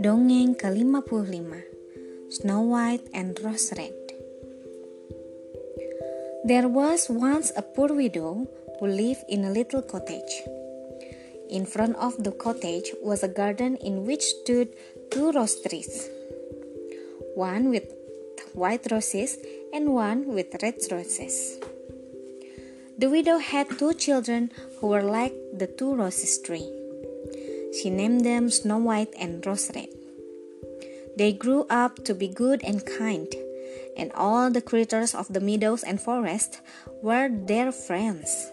Dongeng ke-55 Snow White and Rose Red There was once a poor widow who lived in a little cottage. In front of the cottage was a garden in which stood two rose trees, one with white roses and one with red roses. The widow had two children who were like the two roses tree. She named them Snow White and Rose Red. They grew up to be good and kind, and all the creatures of the meadows and forest were their friends.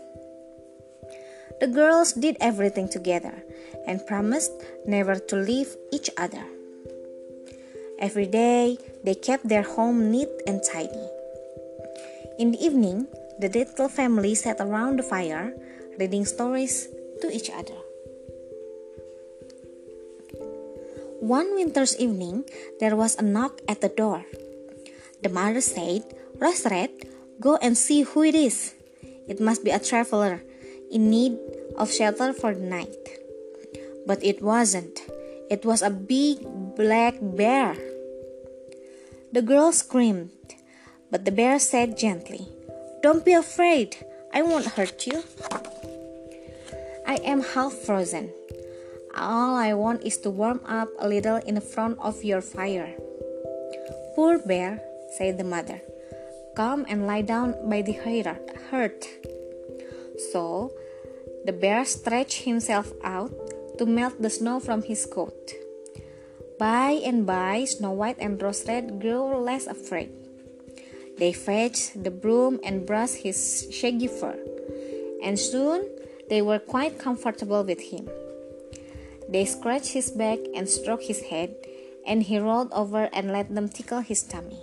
The girls did everything together and promised never to leave each other. Every day, they kept their home neat and tidy. In the evening, the little family sat around the fire, reading stories to each other. One winter's evening, there was a knock at the door. The mother said, Rose Red, go and see who it is. It must be a traveler in need of shelter for the night. But it wasn't. It was a big black bear. The girl screamed, but the bear said gently, Don't be afraid. I won't hurt you. I am half frozen. All I want is to warm up a little in front of your fire. Poor bear, said the mother. Come and lie down by the hearth. So the bear stretched himself out to melt the snow from his coat. By and by, Snow White and Rose Red grew less afraid. They fetched the broom and brushed his shaggy fur, and soon they were quite comfortable with him. They scratched his back and stroked his head, and he rolled over and let them tickle his tummy.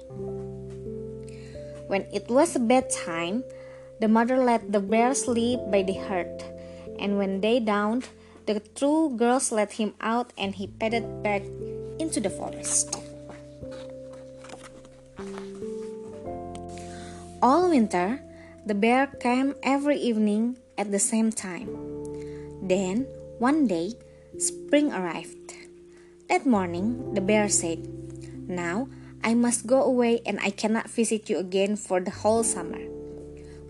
When it was bedtime, the mother let the bear sleep by the hearth, and when they dawned, the two girls let him out and he padded back into the forest. All winter, the bear came every evening at the same time. Then, one day, Spring arrived. That morning, the bear said, Now I must go away and I cannot visit you again for the whole summer.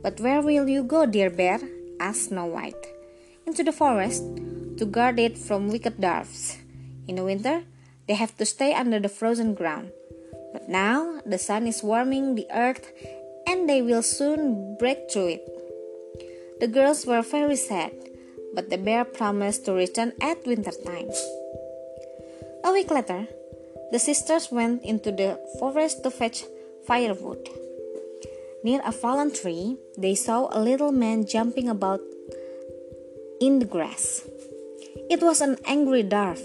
But where will you go, dear bear? asked Snow White. Into the forest, to guard it from wicked dwarfs. In the winter, they have to stay under the frozen ground. But now the sun is warming the earth they will soon break through it. The girls were very sad but the bear promised to return at winter time. A week later, the sisters went into the forest to fetch firewood. Near a fallen tree, they saw a little man jumping about in the grass. It was an angry dwarf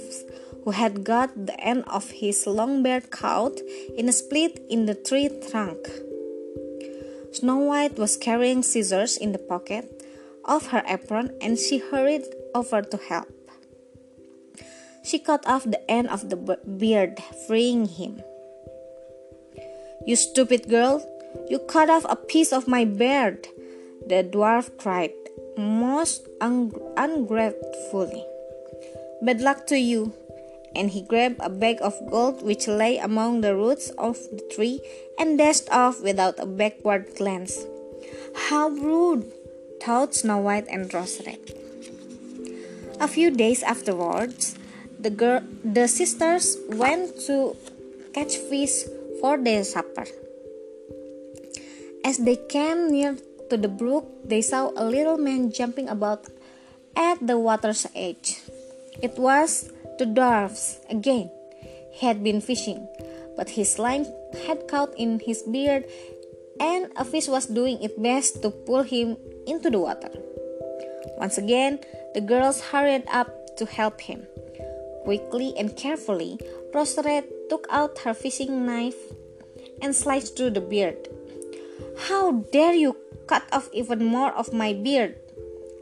who had got the end of his long beard caught in a split in the tree trunk. Snow White was carrying scissors in the pocket of her apron and she hurried over to help. She cut off the end of the beard, freeing him. You stupid girl, you cut off a piece of my beard, the dwarf cried, most un- ungratefully. Bad luck to you. And he grabbed a bag of gold which lay among the roots of the tree and dashed off without a backward glance. How rude! thought Snow White and Rose Red. A few days afterwards, the girl, the sisters went to catch fish for their supper. As they came near to the brook, they saw a little man jumping about at the water's edge. It was the dwarfs again. Had been fishing, but his line had caught in his beard, and a fish was doing its best to pull him into the water. Once again, the girls hurried up to help him. Quickly and carefully, Rose Red took out her fishing knife and sliced through the beard. How dare you cut off even more of my beard?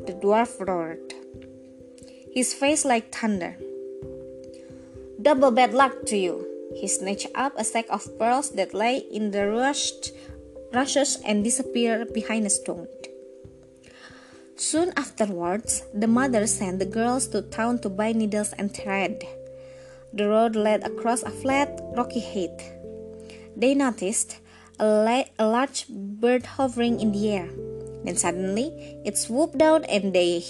The dwarf roared, his face like thunder. Double bad luck to you! He snatched up a sack of pearls that lay in the rushed rushes and disappeared behind a stone. Soon afterwards, the mother sent the girls to town to buy needles and thread. The road led across a flat, rocky heath. They noticed a, la- a large bird hovering in the air. Then suddenly, it swooped down and they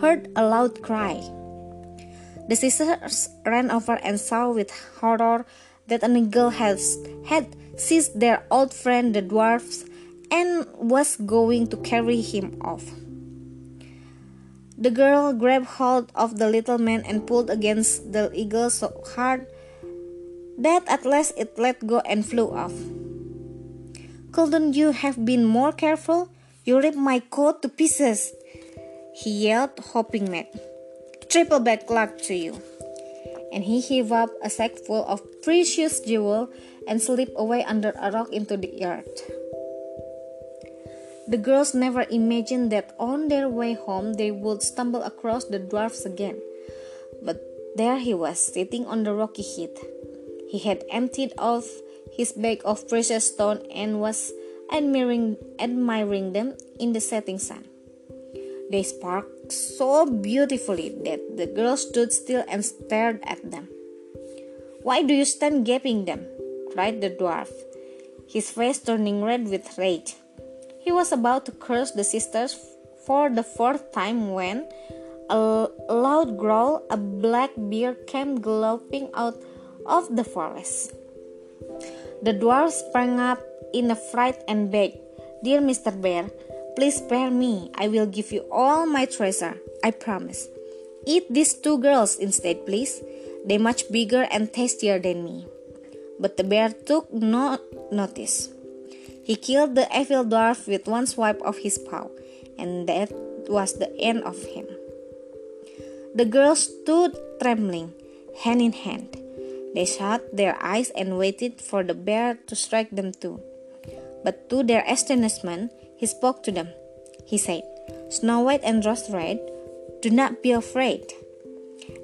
heard a loud cry. The sisters ran over and saw with horror that an eagle had, had seized their old friend the dwarfs and was going to carry him off. The girl grabbed hold of the little man and pulled against the eagle so hard that at last it let go and flew off. Couldn't you have been more careful? You ripped my coat to pieces, he yelled, hopping Matt triple bad luck to you. And he heaved up a sack full of precious jewel and slipped away under a rock into the earth. The girls never imagined that on their way home they would stumble across the dwarfs again. But there he was, sitting on the rocky heath. He had emptied off his bag of precious stone and was admiring, admiring them in the setting sun. They sparkled so beautifully that the girl stood still and stared at them. Why do you stand gaping them? cried the dwarf, his face turning red with rage. He was about to curse the sisters for the fourth time when a loud growl, a black bear came galloping out of the forest. The dwarf sprang up in a fright and begged, Dear Mr. Bear, Please spare me. I will give you all my treasure. I promise. Eat these two girls instead, please. They're much bigger and tastier than me. But the bear took no notice. He killed the evil dwarf with one swipe of his paw, and that was the end of him. The girls stood trembling, hand in hand. They shut their eyes and waited for the bear to strike them too. But to their astonishment, he spoke to them. He said, Snow White and Rose Red, do not be afraid.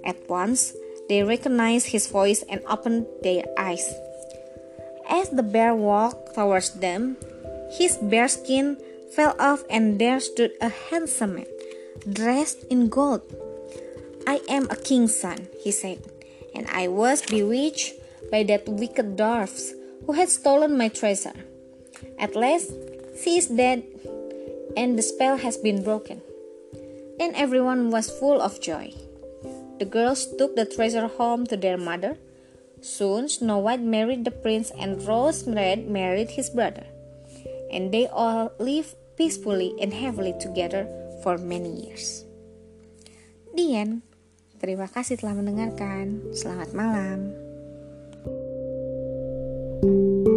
At once, they recognized his voice and opened their eyes. As the bear walked towards them, his bearskin fell off, and there stood a handsome man, dressed in gold. I am a king's son, he said, and I was bewitched by that wicked dwarfs who had stolen my treasure. At last, she is dead, and the spell has been broken. Then everyone was full of joy. The girls took the treasure home to their mother. Soon Snow White married the prince, and Rose Red married his brother. And they all lived peacefully and happily together for many years. The end. Terima kasih telah mendengarkan. Selamat malam. thank you